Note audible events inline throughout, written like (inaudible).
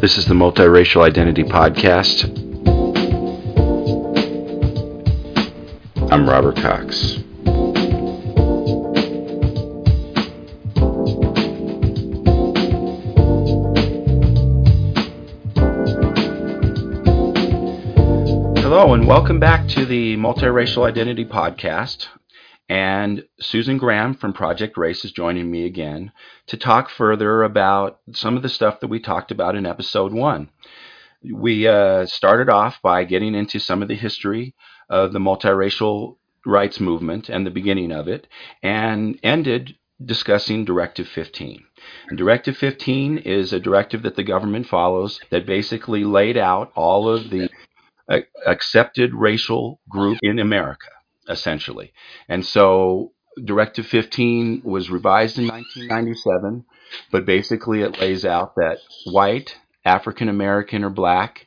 This is the Multiracial Identity Podcast. I'm Robert Cox. Hello, and welcome back to the Multiracial Identity Podcast. And Susan Graham from Project Race is joining me again to talk further about some of the stuff that we talked about in episode one. We uh, started off by getting into some of the history of the multiracial rights movement and the beginning of it, and ended discussing Directive 15. And Directive 15 is a directive that the government follows that basically laid out all of the uh, accepted racial group in America essentially. And so Directive 15 was revised in 1997, but basically it lays out that white, African American or black,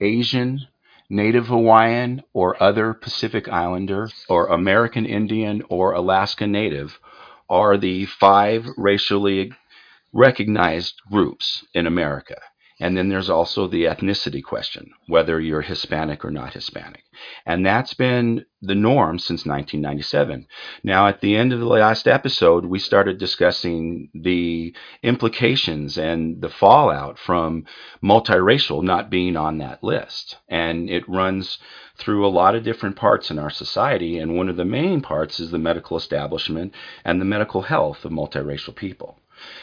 Asian, Native Hawaiian or other Pacific Islander, or American Indian or Alaska Native are the five racially recognized groups in America. And then there's also the ethnicity question, whether you're Hispanic or not Hispanic. And that's been the norm since 1997. Now, at the end of the last episode, we started discussing the implications and the fallout from multiracial not being on that list. And it runs through a lot of different parts in our society. And one of the main parts is the medical establishment and the medical health of multiracial people.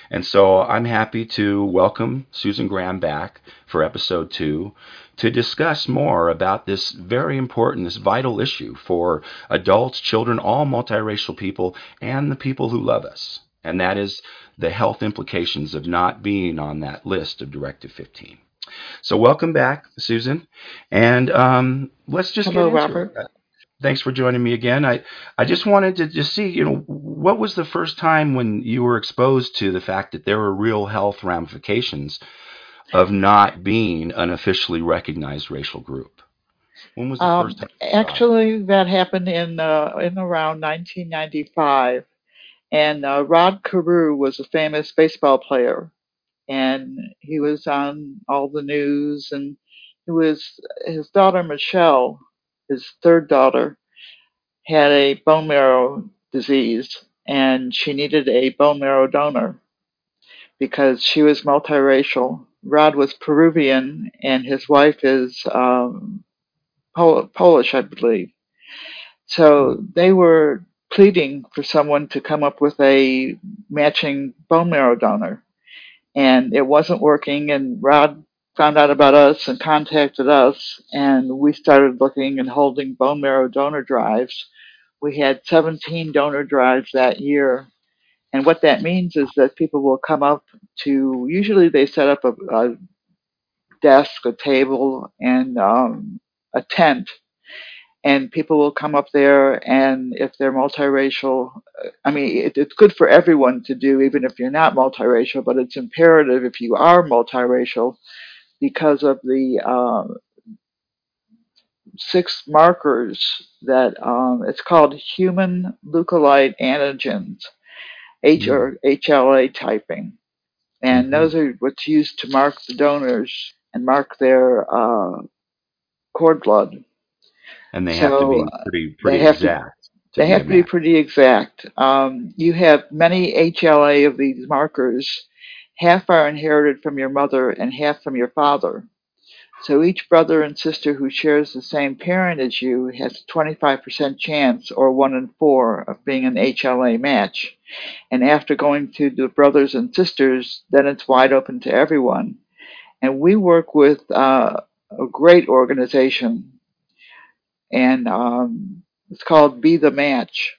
And so I'm happy to welcome Susan Graham back for episode two to discuss more about this very important, this vital issue for adults, children, all multiracial people, and the people who love us. And that is the health implications of not being on that list of Directive 15. So welcome back, Susan, and um, let's just Hello, Robert. it thanks for joining me again. I, I just wanted to just see, you know, what was the first time when you were exposed to the fact that there were real health ramifications of not being an officially recognized racial group? When was the Um, first time? it? actually, that happened in uh, in around 1995, and uh, Rod Carew was a famous baseball player, and he was on all the news, and he was his daughter Michelle, his third daughter, had a bone marrow disease, and she needed a bone marrow donor because she was multiracial. Rod was Peruvian, and his wife is um, Pol- Polish, I believe. So they were pleading for someone to come up with a matching bone marrow donor. And it wasn't working, and Rod found out about us and contacted us, and we started looking and holding bone marrow donor drives. We had 17 donor drives that year. And what that means is that people will come up to, usually they set up a, a desk, a table, and um, a tent and people will come up there and if they're multiracial i mean it, it's good for everyone to do even if you're not multiracial but it's imperative if you are multiracial because of the uh, six markers that um, it's called human leukocyte antigens h Mm. or hla typing and Mhm. those are what's used to mark the donors and mark their uh, cord blood And they have to be uh, pretty pretty to exact to They have to be pretty exact. Um, you have many HLA of these markers. Half are inherited from your mother and half from your father. So each brother and sister who shares the same parent as you has a 25% chance, or one in four, of being an HLA match. And after going to the brothers and sisters, then it's wide open to everyone. And we work with uh, a great organization, and um, it's called Be the Match.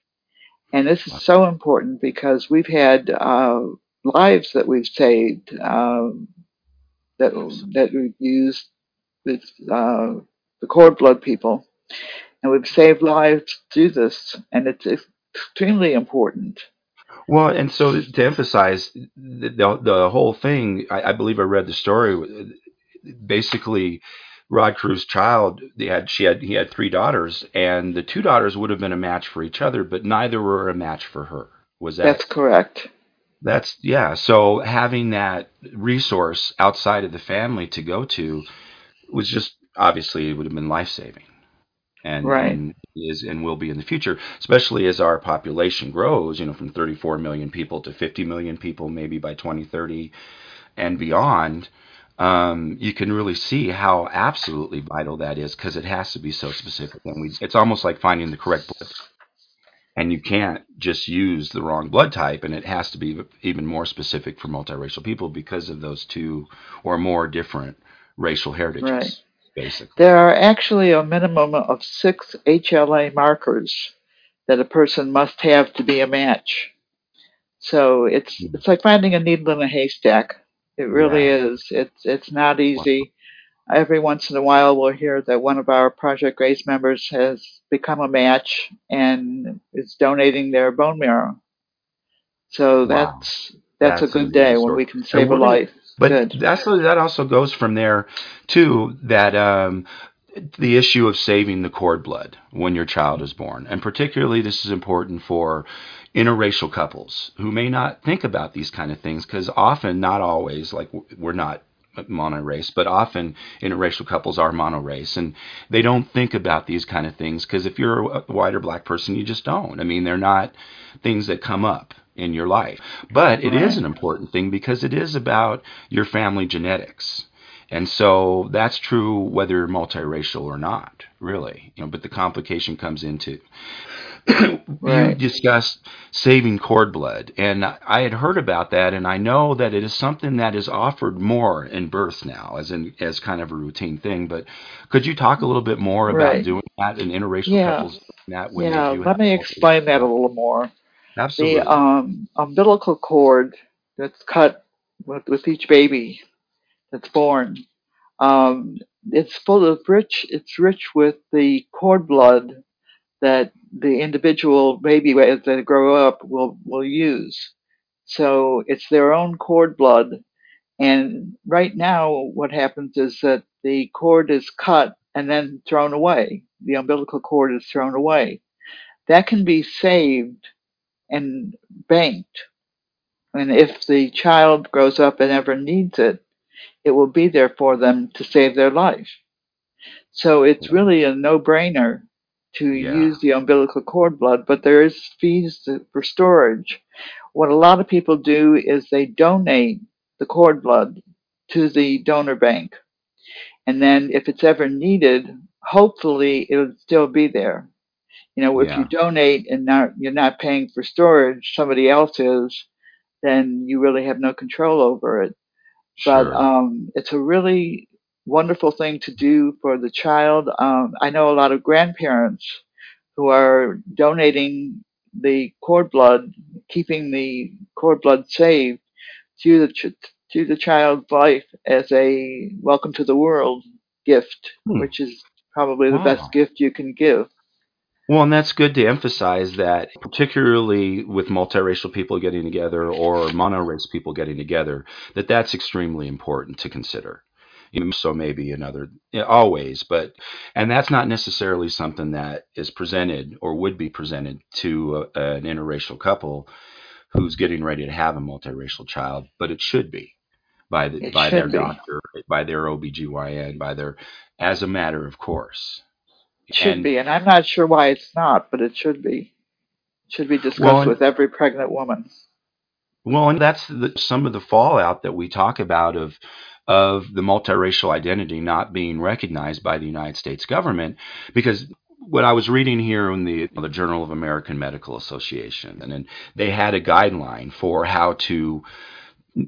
And this is so important because we've had uh, lives that we've saved um, that that we've used with uh, the cord blood people, and we've saved lives through this, and it's extremely important. Well, and so to emphasize the the, the whole thing, I, I believe I read the story. Basically, Rod Carew's child, they had she had he had three daughters, and the two daughters would have been a match for each other, but neither were a match for her. Was that That's correct. That's yeah. So having that resource outside of the family to go to was just obviously it would have been life saving. And, Right. and is and will be in the future, especially as our population grows, you know, from 34 million people to 50 million people, maybe by 2030 and beyond. Um, you can really see how absolutely vital that is because it has to be so specific. And we, it's almost like finding the correct and you can't just use the wrong blood type and it has to be even more specific for multiracial people because of those two or more different racial heritages Right. basically There are actually a minimum of six HLA markers that a person must have to be a match. So it's Hmm. it's like finding a needle in a haystack. It really Yeah. is. It's it's not easy. Every once in a while, we'll hear that one of our Project Race members has become a match and is donating their bone marrow. So Wow. that's that's, That's a good day when we can save a life. but Good. that's that also goes from there too that um, the issue of saving the cord blood when your child is born and particularly this is important for interracial couples who may not think about these kind of things because often not always like we're not monorace but often interracial couples are monorace and they don't think about these kind of things because if you're a white or black person you just don't. I mean they're not things that come up in your life. But it is an important thing because it is about your family genetics. And so that's true whether you're multiracial or not, really. You know, but the complication comes into (coughs) you Right. discussed saving cord blood, and I had heard about that, and I know that it is something that is offered more in births now, as in as kind of a routine thing. But could you talk a little bit more about Right. doing that in interracial Yeah. couples? doing That when Yeah, let me explain that a little more. Absolutely. The um, umbilical cord that's cut with, with each baby that's born, um, it's full of rich. It's rich with the cord blood that the individual baby as they grow up will will use. So it's their own cord blood. And right now, what happens is that the cord is cut and then thrown away. The umbilical cord is thrown away. That can be saved and banked. And if the child grows up and ever needs it, it will be there for them to save their life. So it's really a no-brainer to Yeah. use the umbilical cord blood, but there is fees to- for storage. What a lot of people do is they donate the cord blood to the donor bank. And then if it's ever needed, hopefully it'll still be there. You know, if Yeah. you donate and not, you're not paying for storage, somebody else is, then you really have no control over it. But Sure. um, it's a really wonderful thing to do for the child. Um, I know a lot of grandparents who are donating the cord blood, keeping the cord blood saved to the ch- to the child's life as a welcome to the world gift, Hmm. which is probably the Wow. best gift you can give. Well, and that's good to emphasize that, particularly with multiracial people getting together or monorace people getting together, that that's extremely important to consider. So maybe another, always, but, and that's not necessarily something that is presented or would be presented to a, an interracial couple who's getting ready to have a multiracial child, but it should be by the, by their be. doctor, by their OBGYN, by their, as a matter of course. It should And- be, and I'm not sure why it's not, but it should be. It should be discussed Well, with every pregnant woman. Well, and that's the, some of the fallout that we talk about of of the multiracial identity not being recognized by the United States government, because what I was reading here in the the Journal of American Medical Association, and they had a guideline for how to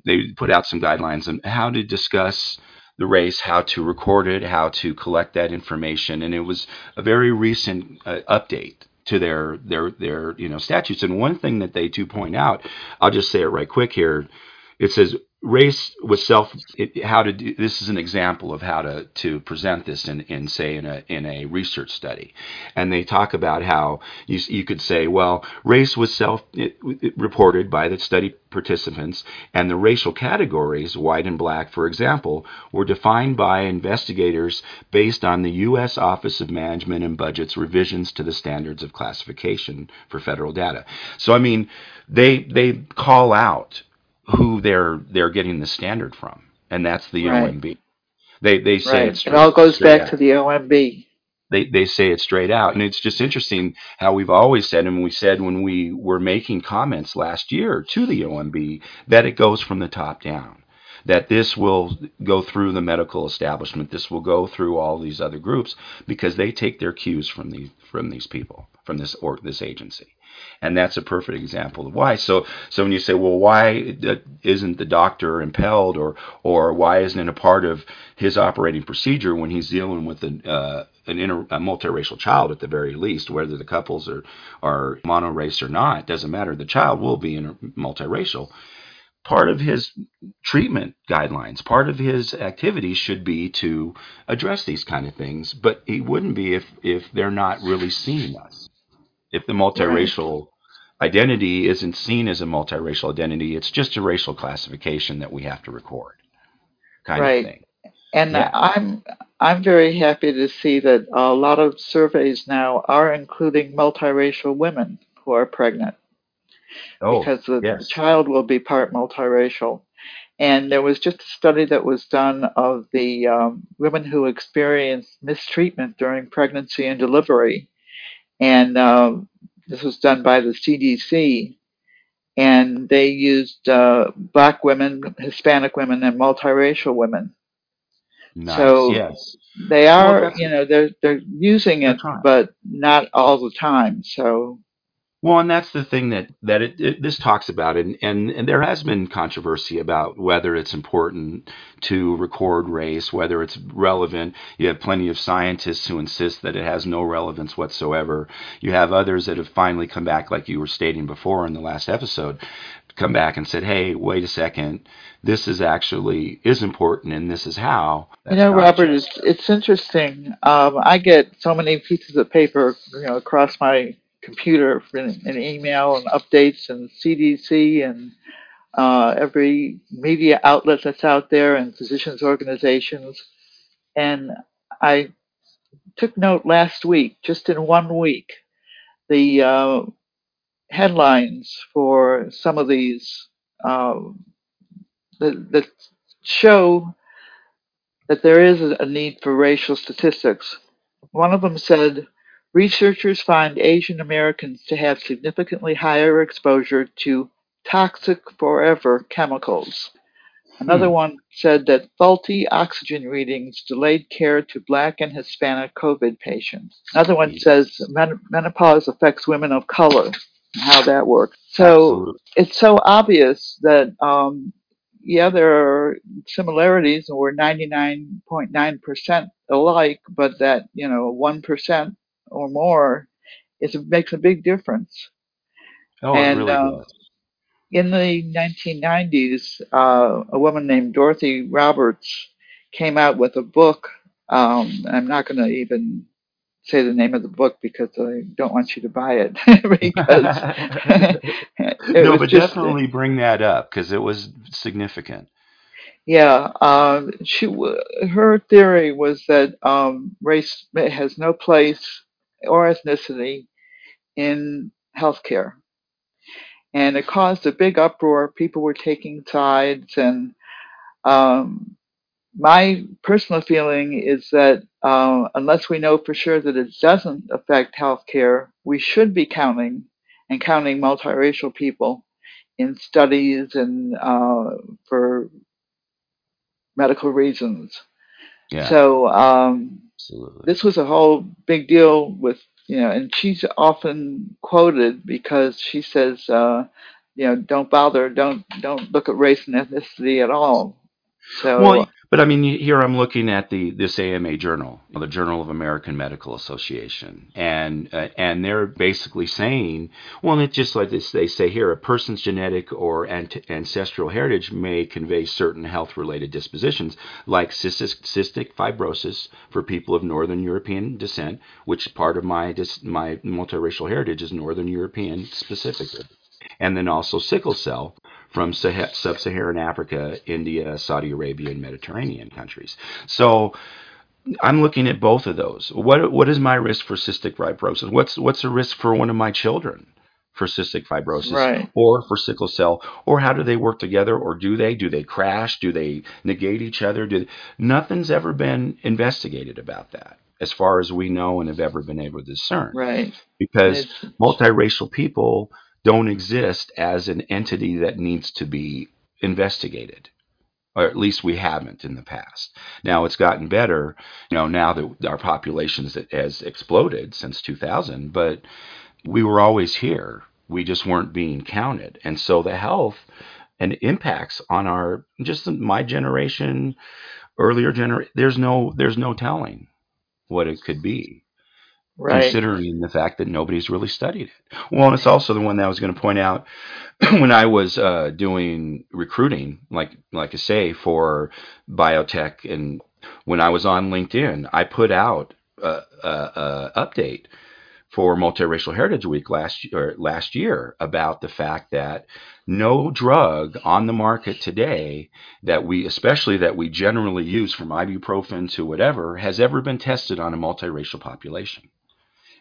they put out some guidelines on how to discuss the race, how to record it, how to collect that information, and it was a very recent uh, update to their their their you know statutes. And one thing that they do point out, I'll just say it right quick here. It says race was self it, how to do this is an example of how to to present this in, in say in a in a research study. And they talk about how you, you could say well race was self it, it reported by the study participants and the racial categories white and black for example were defined by investigators based on the US Office of Management and Budget's revisions to the standards of classification for federal data. So i mean they they call out who they're they're getting the standard from, and that's the right. OMB. They they say right. it. Straight, it all goes back out. to the OMB. They they say it straight out, and it's just interesting how we've always said, and we said when we were making comments last year to the OMB that it goes from the top down. That this will go through the medical establishment, this will go through all these other groups because they take their cues from these from these people, from this or this agency and that's a perfect example of why. So, so when you say, well, why isn't the doctor impelled, or or why isn't it a part of his operating procedure when he's dealing with an uh, an inter, a multiracial child at the very least, whether the couples are are monorace or not, doesn't matter. The child will be inter, multiracial. Part of his treatment guidelines, part of his activities should be to address these kind of things, but he wouldn't be if if they're not really seeing us if the multiracial right. identity isn't seen as a multiracial identity, it's just a racial classification that we have to record, kind right. of thing. And yeah. I'm I'm very happy to see that a lot of surveys now are including multiracial women who are pregnant. Oh, because the, yes. the child will be part multiracial. And there was just a study that was done of the um, women who experienced mistreatment during pregnancy and delivery and uh, this was done by the CDC. And they used uh, black women, Hispanic women, and multiracial women. Nice. So yes. they are, well, you know, they're they're using it, but not all the time. So well, and that's the thing that that it, it, this talks about, and, and and there has been controversy about whether it's important to record race, whether it's relevant. You have plenty of scientists who insist that it has no relevance whatsoever. You have others that have finally come back, like you were stating before in the last episode, come back and said, "Hey, wait a second, this is actually is important, and this is how." you know, Robert, it's it's interesting. Um, I get so many pieces of paper, you know, across my computer and, email and updates and CDC and uh, every media outlet that's out there and physicians organizations. And I took note last week, just in one week, the uh, headlines for some of these um, that, that show that there is a need for racial statistics. One of them said Researchers find Asian Americans to have significantly higher exposure to toxic forever chemicals. Another hmm. one said that faulty oxygen readings delayed care to black and Hispanic COVID patients. Another one says men- menopause affects women of color and how that works. So Absolutely. it's so obvious that um, yeah, there are similarities, and we're 99.9% alike, but that, you know, 1% or more is makes a big difference. Oh, and, it really uh, does. In the 1990s, uh, a woman named Dorothy Roberts came out with a book. Um, I'm not going to even say the name of the book because I don't want you to buy it (laughs) because (laughs) it no, but just, definitely bring that up because it was significant. Yeah, uh, she her theory was that um, race has no place or ethnicity in healthcare. And it caused a big uproar. People were taking sides. And um, my personal feeling is that uh, unless we know for sure that it doesn't affect healthcare, we should be counting and counting multiracial people in studies and uh, for medical reasons. Yeah. So um, Absolutely. This was a whole big deal with you know, and she's often quoted because she says, uh, you know, don't bother, don't don't look at race and ethnicity at all. So well, But I mean, here I'm looking at the this AMA journal, the Journal of American Medical Association, and uh, and they're basically saying, well, it's just like this. They say here, a person's genetic or ancestral heritage may convey certain health-related dispositions, like cystic, cystic fibrosis for people of Northern European descent, which part of my my multiracial heritage is Northern European specifically, and then also sickle cell from sub-Saharan Africa, India, Saudi Arabia, and Mediterranean countries. So I'm looking at both of those. What what is my risk for cystic fibrosis? What's what's the risk for one of my children for cystic fibrosis right. or for sickle cell? Or how do they work together? Or do they do they crash? Do they negate each other? Do nothing's ever been investigated about that as far as we know and have ever been able to discern. Right. Because it's, multiracial people don't exist as an entity that needs to be investigated or at least we haven't in the past. Now it's gotten better, you know, now that our population has exploded since 2000, but we were always here. We just weren't being counted. And so the health and impacts on our just my generation, earlier generation, there's no there's no telling what it could be right. considering the fact that nobody's really studied it. Well, and it's also the one that I was going to point out (clears throat) when I was uh, doing recruiting, like like I say, for biotech, and when I was on LinkedIn, I put out a, a, a update for Multiracial Heritage Week last last year about the fact that no drug on the market today that we especially that we generally use from ibuprofen to whatever has ever been tested on a multiracial population.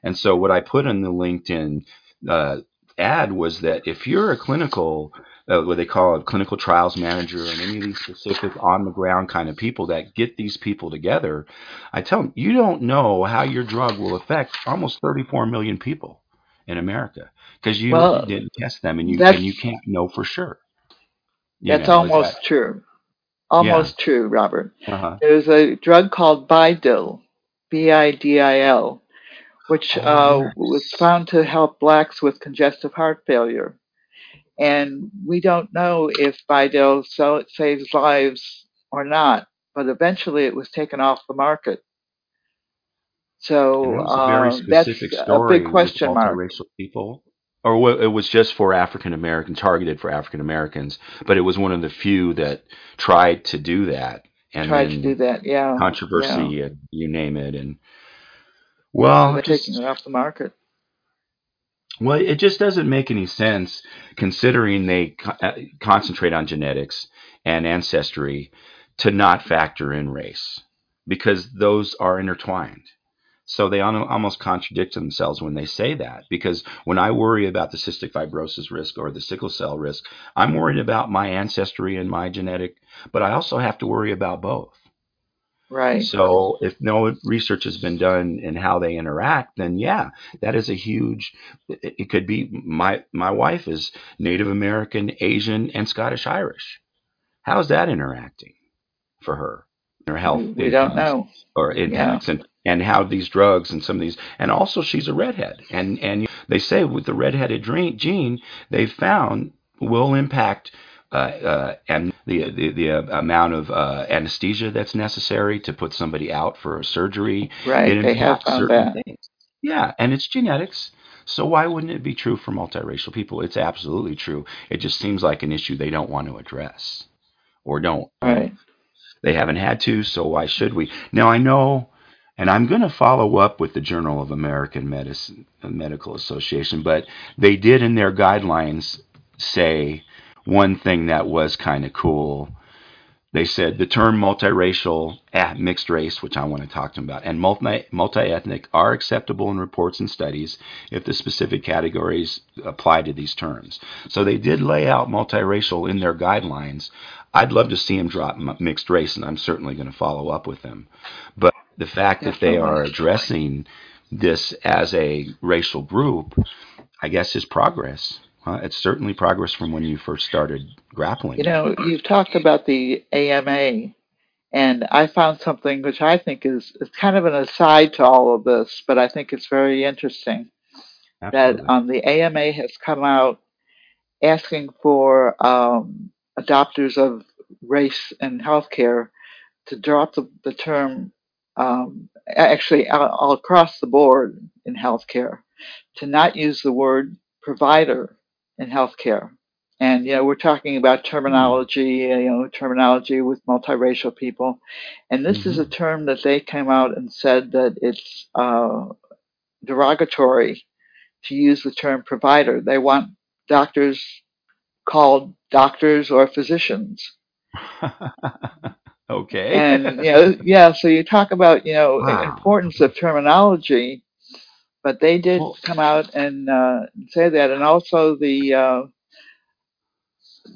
And so what I put in the LinkedIn uh, ad was that if you're a clinical, uh, what they call a clinical trials manager, and any of these specific on the ground kind of people that get these people together, I tell them you don't know how your drug will affect almost 34 million people in America because you well, didn't test them and you and you can't know for sure. You that's know, almost that, true. Almost yeah. true, Robert. Uh-huh. There's a drug called Bidil, B-I-D-I-L, which oh, uh, was found to help blacks with congestive heart failure. And we don't know if Bidil saves lives or not, but eventually it was taken off the market. So uh, that's a big question mark. people, or it was just for African American, targeted for African Americans, but it was one of the few that tried to do that. And tried to do that, yeah. Controversy, yeah. and you name it, and well, they're just, taking it off the market. Well, it just doesn't make any sense considering they co- uh, concentrate on genetics and ancestry to not factor in race because those are intertwined. So they almost contradict themselves when they say that. Because when I worry about the cystic fibrosis risk or the sickle cell risk, I'm worried about my ancestry and my genetic, but I also have to worry about both. Right. So if no research has been done in how they interact, then yeah, that is a huge. It could be my my wife is Native American, Asian, and Scottish Irish. How is that interacting for her? Her health. We don't know. Or impacts yeah. and and how these drugs and some of these and also she's a redhead and and they say with the redheaded gene they found will impact and the the, the uh, amount of uh, anesthesia that's necessary to put somebody out for a surgery. Right, it they have found that. Things. Yeah, and it's genetics. So why wouldn't it be true for multiracial people? It's absolutely true. It just seems like an issue they don't want to address, or don't. Right. They haven't had to, so why should we? Now I know, and I'm going to follow up with the Journal of American Medicine Medical Association, but they did in their guidelines say one thing that was kind of cool. They said the term multiracial, mixed race, which I want to talk to them about, and multi multi-ethnic are acceptable in reports and studies if the specific categories apply to these terms. So they did lay out multiracial in their guidelines. I'd love to see them drop mixed race, and I'm certainly going to follow up with them. But the fact that they are addressing this as a racial group, I guess, is progress. Uh, it's certainly progress from when you first started grappling. You know, you've talked about the AMA, and I found something which I think is, is kind of an aside to all of this, but I think it's very interesting. Absolutely. That um, the AMA has come out asking for um, adopters of race and healthcare to drop the, the term, um, actually all, all across the board in healthcare, to not use the word provider in healthcare. And you know, we're talking about terminology, you know, terminology with multiracial people, and this is a Mm-hmm. term that they came out and said that it's uh, derogatory to use the term provider. They want doctors called doctors or physicians. (laughs) okay. And you know, yeah, so you talk about, you know, Wow. importance of terminology, but they did come out and uh, say that, and also the uh,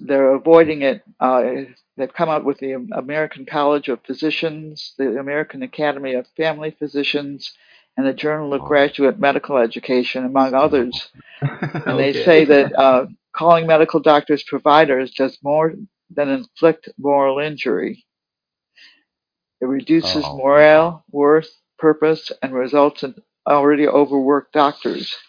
they're avoiding it. Uh, they've come out with the American College of Physicians, the American Academy of Family Physicians, and the Journal of Oh. Graduate Medical Education, among others. (laughs) And they say that uh, calling medical doctors providers does more than inflict moral injury. It reduces Oh. morale, worth, purpose, and results in already overworked doctors. (laughs)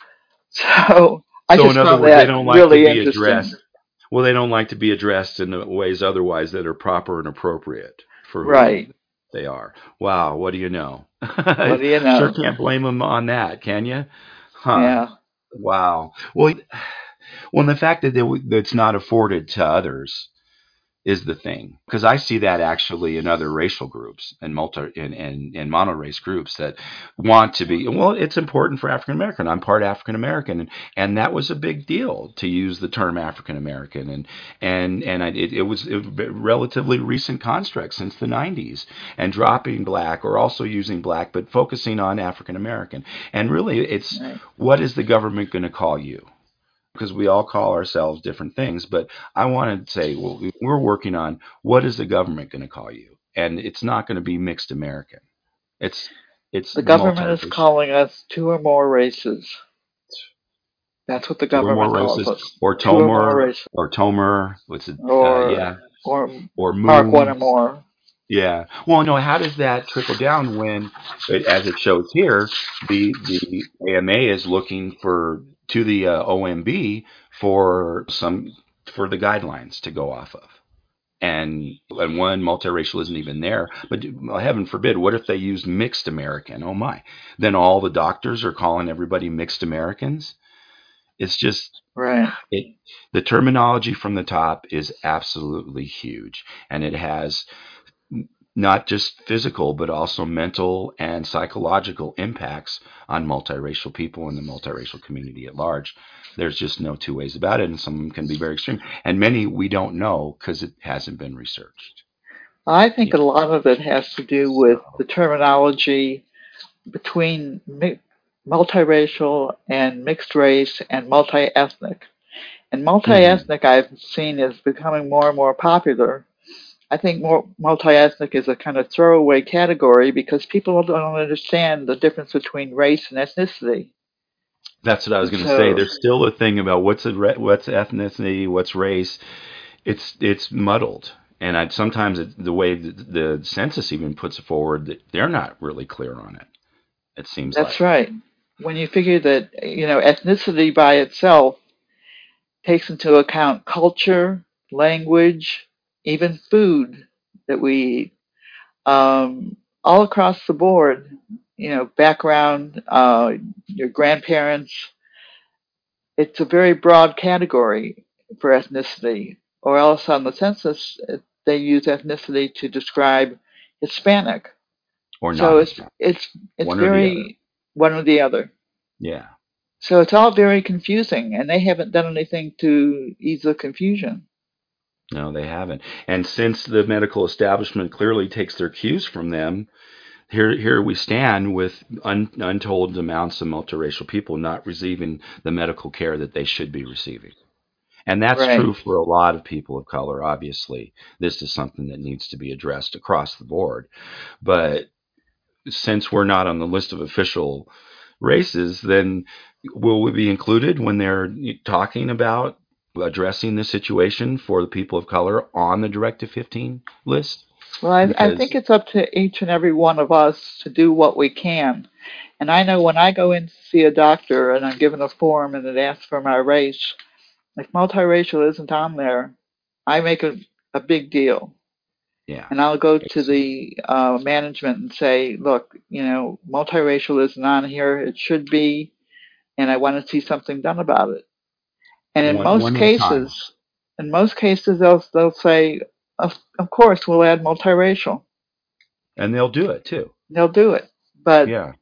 So I So just in other found words, they that don't like really to be interesting. addressed. Well, they don't like to be addressed in ways otherwise that are proper and appropriate for who Right. they are. Wow, what do you know? What do you (laughs) know? Sure can't blame them on that, can you? Huh. Yeah. Wow. Well, (sighs) well, the fact that it, that's not afforded to others is the thing because I see that actually in other racial groups and multi in in, in monorace groups that want to be well. It's important for African American. I'm part African American, and, and that was a big deal to use the term African American, and and and I, it, it was a relatively recent construct since the 90s, and dropping black or also using black, but focusing on African American, and really it's Right. what is the government going to call you? Because we all call ourselves different things, but I want to say well, we're working on what is the government going to call you, and it's not going to be mixed American. It's it's The government is calling us two or more races. That's what the government calls races, us. or Two or Tomer, or Tomer. What's it? Or- uh, yeah, Or or Moon. mark one or more. Yeah. Well, no. How does that trickle down when, as it shows here, the the AMA is looking for to the uh, OMB for some for the guidelines to go off of, and and one multiracial isn't even there. But well, heaven forbid, what if they use mixed American? Oh my! Then all the doctors are calling everybody mixed Americans. It's just Right. it the terminology from the top is absolutely huge and it has not just physical but also mental and psychological impacts on multiracial people and the multiracial community at large. There's just no two ways about it and some of them can be very extreme. And many we don't know because it hasn't been researched. I think a lot of it has to do with the terminology between mi- multiracial and mixed race and multi-ethnic. And multi-ethnic mm-hmm. I've seen is becoming more and more popular. I think multi-ethnic is a kind of throwaway category because people don't understand the difference between race and ethnicity. That's what I was going to So- say. There's still a thing about what's a re- what's ethnicity, what's race. It's it's muddled, and I, sometimes it, the way the, the census even puts it forward, they're not really clear on it. It seems That's like right. When you figure that, you know, ethnicity by itself takes into account culture, language, even food that we eat, um, all across the board, you know, background, uh, your grandparents. It's a very broad category for ethnicity, or else on the census, uh, they use ethnicity to describe Hispanic. or not. So it's it's it's One very one or the other. yeah. So it's all very confusing, and they haven't done anything to ease the confusion. No, they haven't. And since the medical establishment clearly takes their cues from them, here here we stand with un, untold amounts of multiracial people not receiving the medical care that they should be receiving. And that's Right. true for a lot of people of color, obviously. This is something that needs to be addressed across the board. But since we're not on the list of official races, then will we be included when they're talking about addressing the situation for the people of color on the Directive 15 list? Well, I, I think it's up to each and every one of us to do what we can. And I know when I go in to see a doctor and I'm given a form and it asks for my race, if multiracial isn't on there, I make a, a big deal. Yeah. And I'll go to the uh, management and say, look, you know, multiracial isn't on here. It should be, and I want to see something done about it. And in One- most one at a time. cases, in most cases, they'll they'll say, of, of course, we'll add multiracial. And they'll do it too. They'll do it, but Yeah.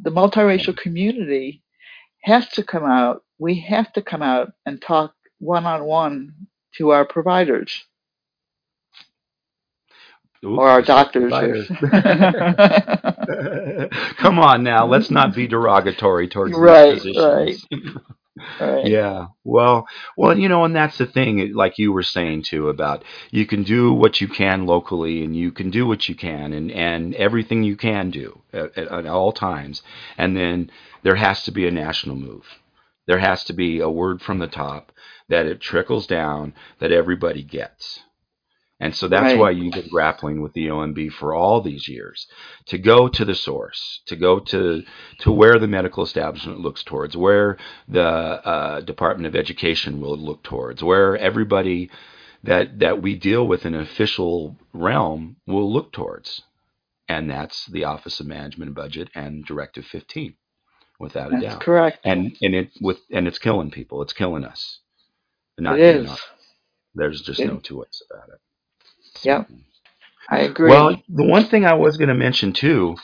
the multiracial community has to come out. We have to come out and talk one on one to our providers Oops, or our doctors. (laughs) (laughs) Come on now, let's not be derogatory towards Right, physicians. right. (laughs) Yeah. Well, well, you know, and that's the thing, like you were saying too, about you can do what you can locally, and you can do what you can, and and everything you can do at, at, at all times, and then there has to be a national move. There has to be a word from the top that it trickles down that everybody gets. And so that's Right. why you've been grappling with the OMB for all these years to go to the source, to go to to where the medical establishment looks towards, where the uh, Department of Education will look towards, where everybody that that we deal with in an official realm will look towards, and that's the Office of Management and Budget and Directive 15, without a That's doubt. correct. And and it with and it's killing people. It's killing us. Not it doing There's just It- no two ways about it. Yep. I agree. Well, the one thing I was going to mention too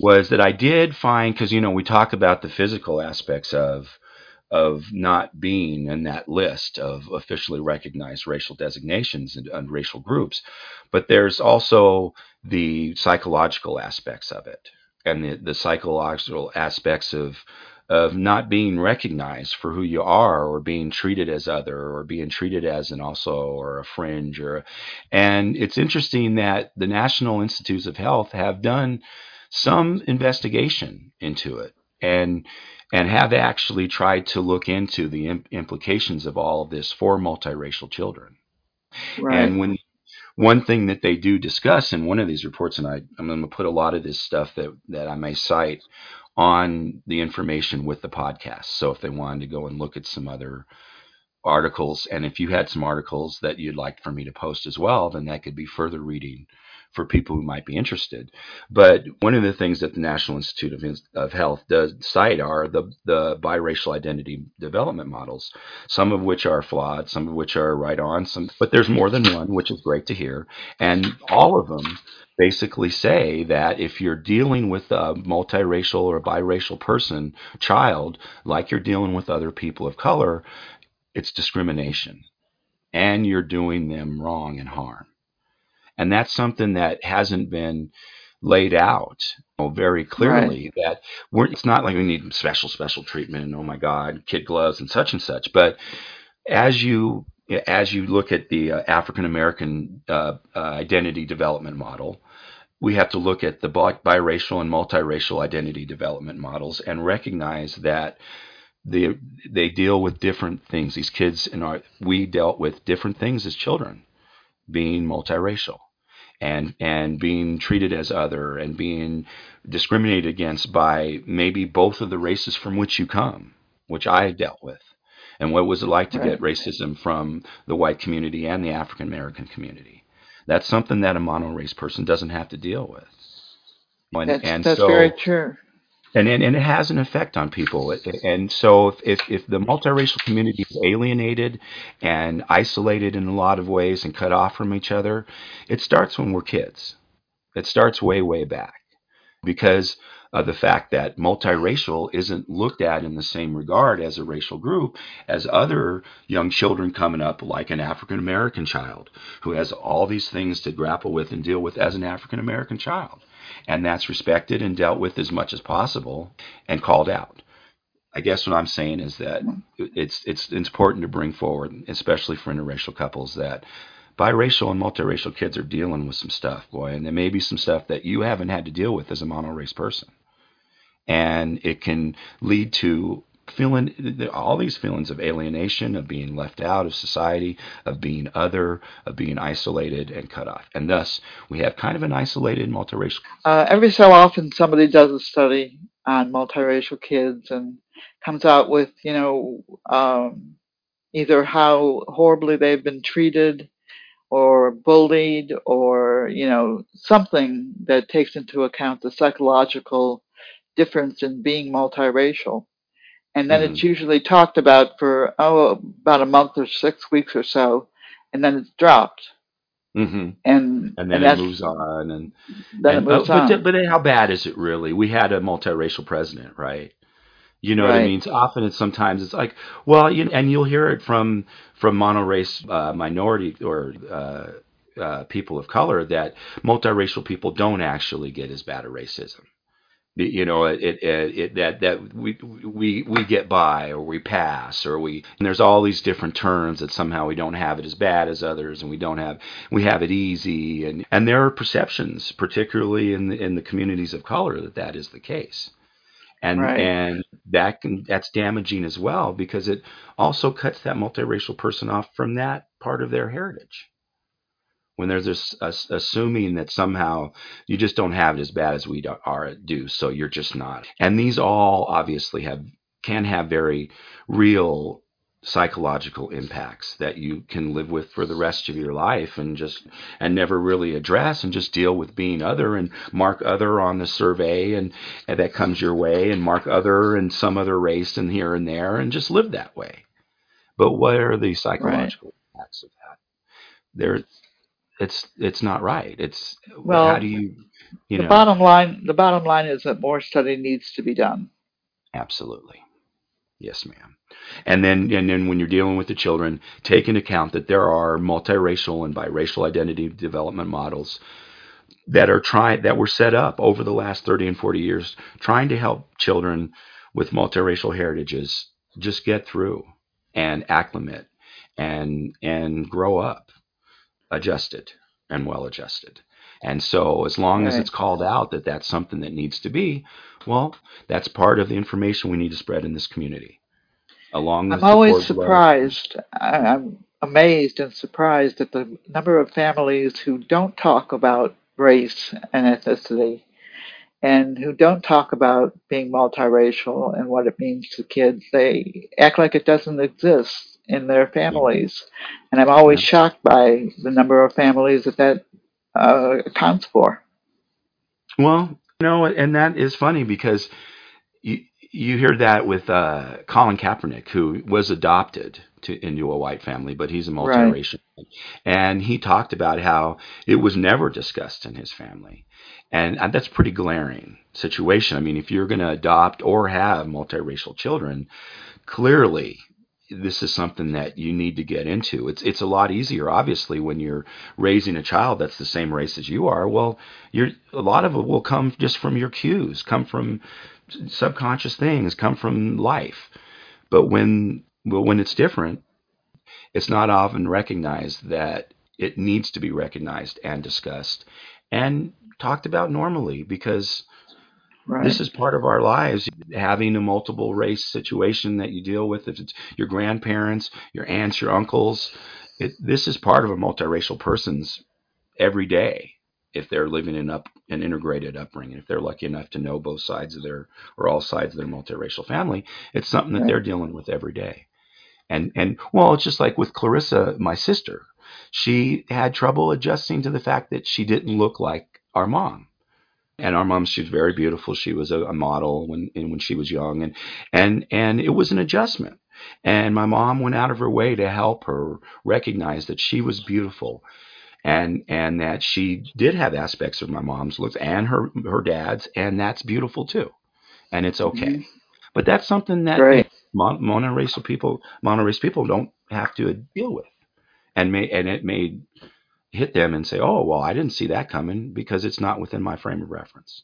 was that I did find because you know we talk about the physical aspects of of not being in that list of officially recognized racial designations and, and racial groups, but there's also the psychological aspects of it and the, the psychological aspects of of not being recognized for who you are or being treated as other or being treated as an also or a fringe or and it's interesting that the National Institutes of Health have done some investigation into it and and have actually tried to look into the im- implications of all of this for multiracial children. right. And when one thing that they do discuss in one of these reports, and I, I'm going to put a lot of this stuff that, that I may cite on the information with the podcast. So if they wanted to go and look at some other articles, and if you had some articles that you'd like for me to post as well, then that could be further reading for people who might be interested. But one of the things that the National Institute of, of Health does cite are the, the biracial identity development models, some of which are flawed, some of which are right on, some, but there's more than one, which is great to hear. And all of them basically say that if you're dealing with a multiracial or biracial person, child, like you're dealing with other people of color, it's discrimination and you're doing them wrong and harm. And that's something that hasn't been laid out you know, very clearly that we're, it's not like we need special, special treatment and oh my God, kid gloves and such and such. But as you as you look at the uh, African American uh, uh, identity development model, we have to look at the bi- biracial and multiracial identity development models and recognize that they they deal with different things. These kids in our we dealt with different things as children, being multiracial and and being treated as other and being discriminated against by maybe both of the races from which you come, which I dealt with. And what was it like to get racism from the white community and the African American community? That's something that a mono race person doesn't have to deal with. And, that's and that's so, very true. And, and and it has an effect on people. And so, if, if if the multiracial community is alienated and isolated in a lot of ways and cut off from each other, it starts when we're kids. It starts way way back because of the fact that multiracial isn't looked at in the same regard as a racial group as other young children coming up, like an African American child who has all these things to grapple with and deal with as an African American child. And that's respected and dealt with as much as possible and called out. I guess what I'm saying is that it's it's important to bring forward, especially for interracial couples, that biracial and multiracial kids are dealing with some stuff, boy, and there may be some stuff that you haven't had to deal with as a monorace person, and it can lead to feeling all these feelings of alienation, of being left out of society, of being other, of being isolated and cut off, and thus we have kind of an isolated multiracial. Uh, every so often, somebody does a study on multiracial kids and comes out with, you know, um, either how horribly they've been treated or bullied or, you know, something that takes into account the psychological difference in being multiracial. And then Mhm. it's usually talked about for, oh, about a month or six weeks or so, and then it's dropped. hmm And, And then it moves on, and Then and, it moves but, on. th- but how bad is it really? We had a multiracial president, right? You know what I mean? So often it's sometimes it's like, well, you, and you'll hear it from from monorace uh, minority or uh, uh, people of color that multiracial people don't actually get as bad a racism. You know, it, it, it, it that that we we we get by or we pass or we and there's all these different terms that somehow we don't have it as bad as others and we don't have we have it easy and and there are perceptions, particularly in the, in the communities of color, that that is the case and Right. and that can that's damaging as well because it also cuts that multiracial person off from that part of their heritage when there's this as, assuming that somehow you just don't have it as bad as we do, are do so you're just not. And these all obviously have can have very real psychological impacts that you can live with for the rest of your life and just and never really address and just deal with being other and mark other on the survey and, and that comes your way and mark other and some other race and here and there and just live that way. But what are the psychological impacts of that? There it's it's not right it's Well, how do you you the know bottom line, the bottom line is that more study needs to be done. Absolutely. Yes, ma'am. And then and then when you're dealing with the children, take into account that there are multiracial and biracial identity development models that are trying that were set up over the last 30 and 40 years trying to help children with multiracial heritages just get through and acclimate and and grow up adjusted and well adjusted. And so as long as it's called out that that's something that needs to be, well, that's part of the information we need to spread in this community. Along I'm always surprised. I, I'm amazed and surprised at the number of families who don't talk about race and ethnicity and who don't talk about being multiracial and what it means to kids. They act like it doesn't exist in their families. And I'm always shocked by the number of families that that uh, accounts for. Well, you know, and that is funny because you you hear that with uh, Colin Kaepernick, who was adopted to into a white family, but he's a Right. multiracial, and he talked about how it was never discussed in his family, and, and that's a pretty glaring situation. I mean, if you're going to adopt or have multiracial children, clearly this is something that you need to get into. It's it's a lot easier, obviously, when you're raising a child that's the same race as you are. Well, you're a lot of it will come just from your cues, come from subconscious things, come from life. But when well, when it's different, it's not often recognized that it needs to be recognized and discussed and talked about normally because Right. this is part of our lives having a multiple race situation that you deal with. If it's your grandparents your aunts your uncles it, this is part of a multiracial person's every day if they're living in up an integrated upbringing if they're lucky enough to know both sides of their or all sides of their multiracial family it's something that Right. they're dealing with every day. And and well it's just like with clarissa my sister. She had trouble adjusting to the fact that she didn't look like our mom and our mom she was very beautiful. She was a, a model when when she was young. And and and it was an adjustment. And my mom went out of her way to help her recognize that she was beautiful and and that she did have aspects of my mom's looks and her her dad's and that's beautiful too. And it's okay. Mhm. but that's something that Great. mon- monoracial people monorace people don't have to deal with. And may and it may hit them and say oh well i didn't see that coming because it's not within my frame of reference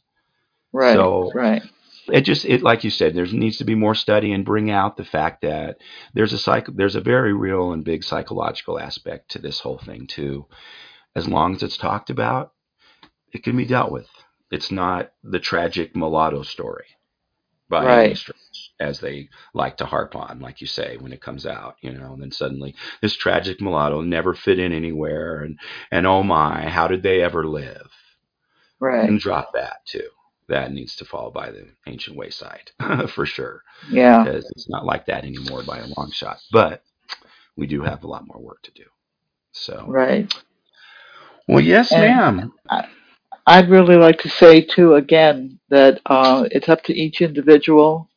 Right. So- right. it just it like you said there needs to be more study and bring out the fact that there's a psych there's a very real and big psychological aspect to this whole thing too as long as it's talked about it can be dealt with it's not the tragic mulatto story by any stretch as they like to harp on like you say when it comes out you know and then suddenly this tragic mulatto never fit in anywhere and and oh my how did they ever live Right. and drop that too that needs to fall by the ancient wayside (laughs) for sure Yeah. because it's not like that anymore by a long shot. But we do have a lot more work to do. So Right. Well, yes, And ma'am. I- I'd really like to say too again that uh, it's up to each individual.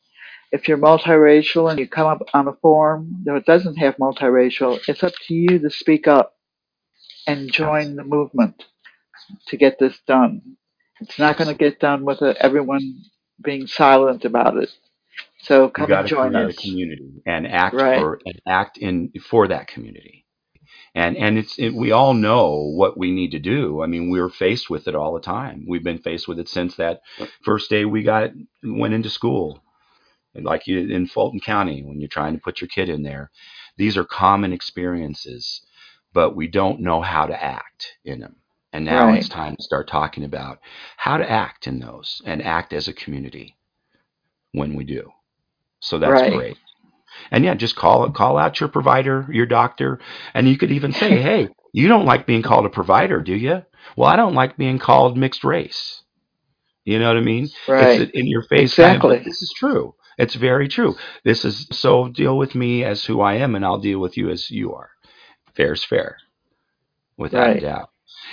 If you're multiracial and you come up on a forum that doesn't have multiracial, it's up to you to speak up and join the movement to get this done. It's not going to get done with uh, everyone being silent about it. So come and join create a community and act Right. for and act in for that community. And and it's it, we all know what we need to do. I mean, we're faced with it all the time. We've been faced with it since that first day we got went into school. Like you in Fulton County when you're trying to put your kid in there. These are common experiences, but we don't know how to act in them. And now Right. it's time to start talking about how to act in those and act as a community when we do. So that's Right. great. And yeah, just call call out your provider, your doctor, and you could even say, (laughs) "Hey, you don't like being called a provider, do you?" Well, I don't like being called mixed race. You know what I mean? Right. It's in your face. kind of, Exactly. this is true. It's very true. This is so deal with me as who I am, and I'll deal with you as you are. Fair's fair, without Right. a doubt.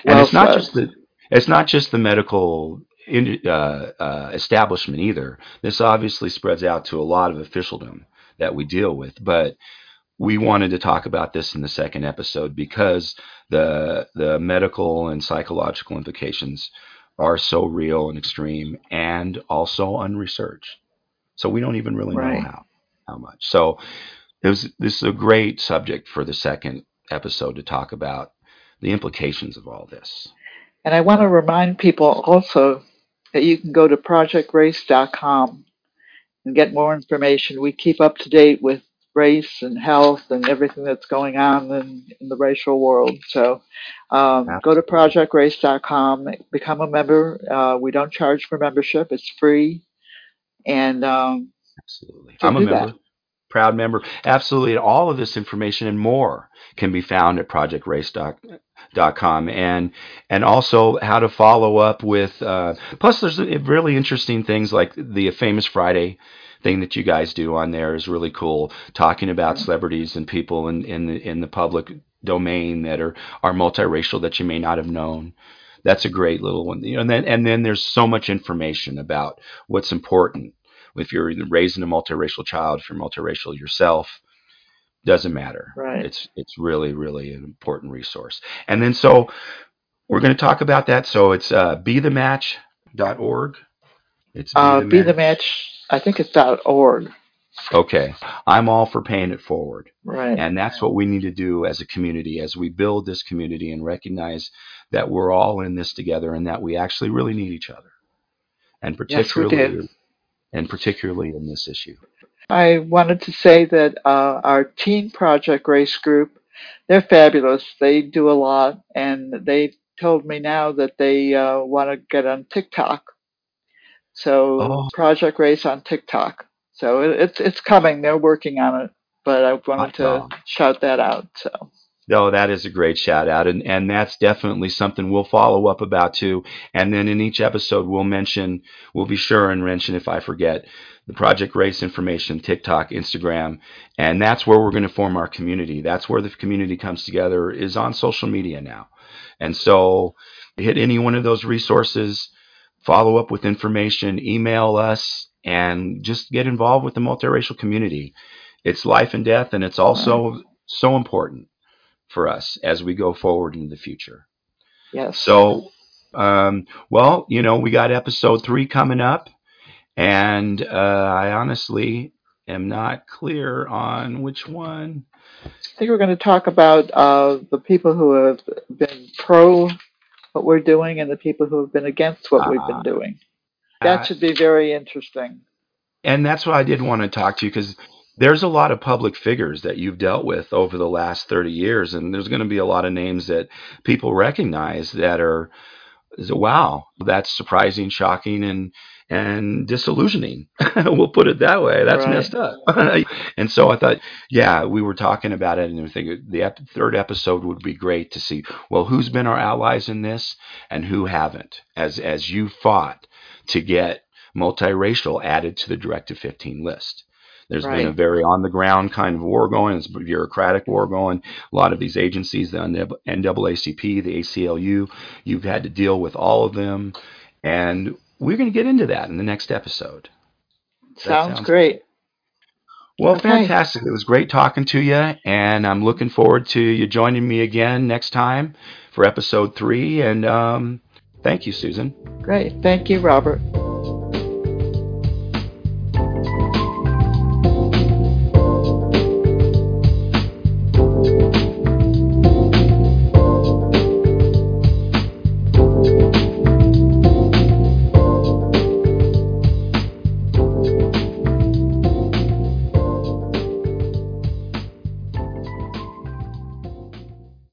And Well it's not said. just the it's not just the medical in, uh, uh, establishment either. This obviously spreads out to a lot of officialdom that we deal with, but we wanted to talk about this in the second episode because the the medical and psychological implications are so real and extreme and also unresearched. So we don't even really Right. know how how much. So it was this is a great subject for the second episode to talk about the implications of all this. And I want to remind people also that you can go to projectrace.com and get more information. We keep up to date with race and health and everything that's going on in, in the racial world. So um, go to projectrace.com, become a member. Uh, we don't charge for membership, it's free. And um, Absolutely. I'm a do that. member, proud member. Absolutely. And all of this information and more can be found at projectrace.com and and also how to follow up with uh, plus there's really interesting things like the famous Friday thing that you guys do on there is really cool talking about celebrities and people in in the, in the public domain that are are multiracial that you may not have known that's a great little one you know and then and then there's so much information about what's important if you're raising a multiracial child if you're multiracial yourself doesn't matter Right. it's it's really really an important resource and then so we're going to talk about that so it's uh, bethematch.org it's uh, be be the the match. match, I think it's dot .org. okay i'm all for paying it forward Right. And that's what we need to do as a community as we build this community and recognize that we're all in this together and that we actually really need each other. And Yes, particularly do. and particularly in this issue. I wanted to say that uh, our Teen Project Race group, they're fabulous. They do a lot, and they told me now that they uh, want to get on TikTok. So Oh. Project Race on TikTok. So it, it's it's coming. They're working on it, but I wanted to shout that out. So No, that is a great shout out, and and that's definitely something we'll follow up about too. And then in each episode, we'll mention, we'll be sure and mention if I forget, the Project Race information, TikTok, Instagram, and that's where we're going to form our community. That's where the community comes together is on social media now, and so hit any one of those resources, follow up with information, email us, and just get involved with the multiracial community. It's life and death, and it's also so important for us as we go forward in the future. yes. So, um, well, you know, we got episode three coming up, and uh, I honestly am not clear on which one. I think we're going to talk about uh, the people who have been pro what we're doing and the people who have been against what we've Ah. been doing. That Uh, should be very interesting. and that's what I did want to talk to you because there's a lot of public figures that you've dealt with over the last 30 years, and there's going to be a lot of names that people recognize that are, wow, that's surprising, shocking, and and disillusioning. (laughs) we'll put it that way. That's Right. messed up. (laughs) and so I thought, yeah, we were talking about it, and I think the ep- third episode would be great to see. Well, who's been our allies in this, and who haven't? As as you fought to get multiracial added to the Directive 15 list. There's right. been a very on the ground kind of war going. It's a bureaucratic war going. A lot of these agencies, the NAACP, the ACLU, you've had to deal with all of them. And we're going to get into that in the next episode. Sounds, sounds great. Well, okay. fantastic. It was great talking to you, and I'm looking forward to you joining me again next time for episode three. And um, thank you, Susan. Great. Thank you, Robert.